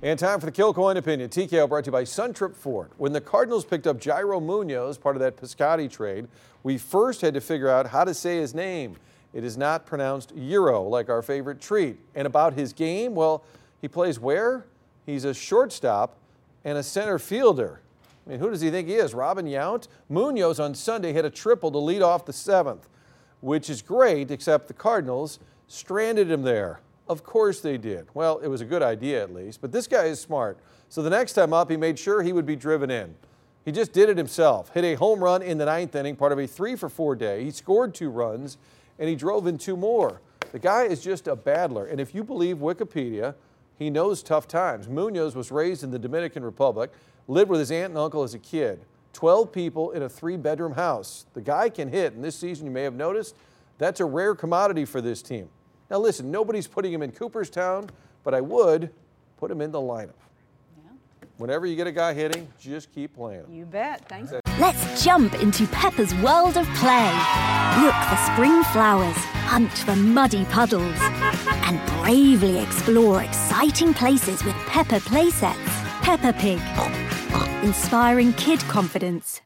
And time for the Kill Coin Opinion. TKO brought to you by Suntrup Ford. When the Cardinals picked up Yairo Munoz, part of that Piscotty trade, we first had to figure out how to say his name. It is not pronounced Euro, like our favorite treat. And about his game, well, he plays where? He's a shortstop and a center fielder. I mean, who does he think he is? Robin Yount? Munoz on Sunday hit a triple to lead off the seventh, which is great, except the Cardinals stranded him there. Of course they did. Well, it was a good idea at least, but this guy is smart. So the next time up, he made sure he would be driven in. He just did it himself. Hit a home run in the ninth inning, part of a three for four day. He scored two runs, and he drove in two more. The guy is just a battler. And if you believe Wikipedia, he knows tough times. Munoz was raised in the Dominican Republic, lived with his aunt and uncle as a kid. 12 people in a three bedroom house. The guy can hit, and this season you may have noticed that's a rare commodity for this team. Now, listen, nobody's putting him in Cooperstown, but I would put him in the lineup. Yeah. Whenever you get a guy hitting, just keep playing him. You bet. Thanks. Let's jump into Peppa's world of play. Look for spring flowers, hunt for muddy puddles, and bravely explore exciting places with Peppa playsets. Peppa Pig, inspiring kid confidence.